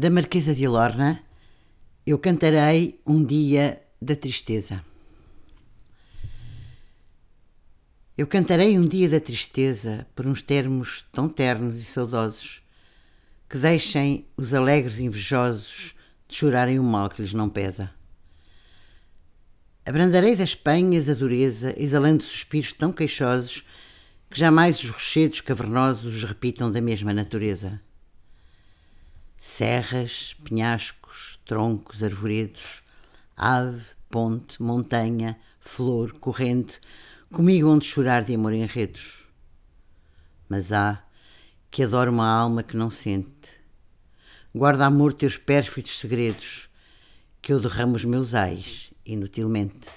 Da Marquesa de Lorna, eu cantarei um dia da tristeza. Eu cantarei um dia da tristeza por uns termos tão ternos e saudosos que deixem os alegres invejosos de chorarem o mal que lhes não pesa. Abrandarei das penhas a dureza, exalando suspiros tão queixosos que jamais os rochedos cavernosos os repitam da mesma natureza serras, penhascos, troncos, arvoredos, ave, ponte, montanha, flor, corrente, comigo onde chorar de amor em redos. Mas há que adora uma alma que não sente. Guarda amor teus pérfidos segredos, que eu derramo os meus ais inutilmente.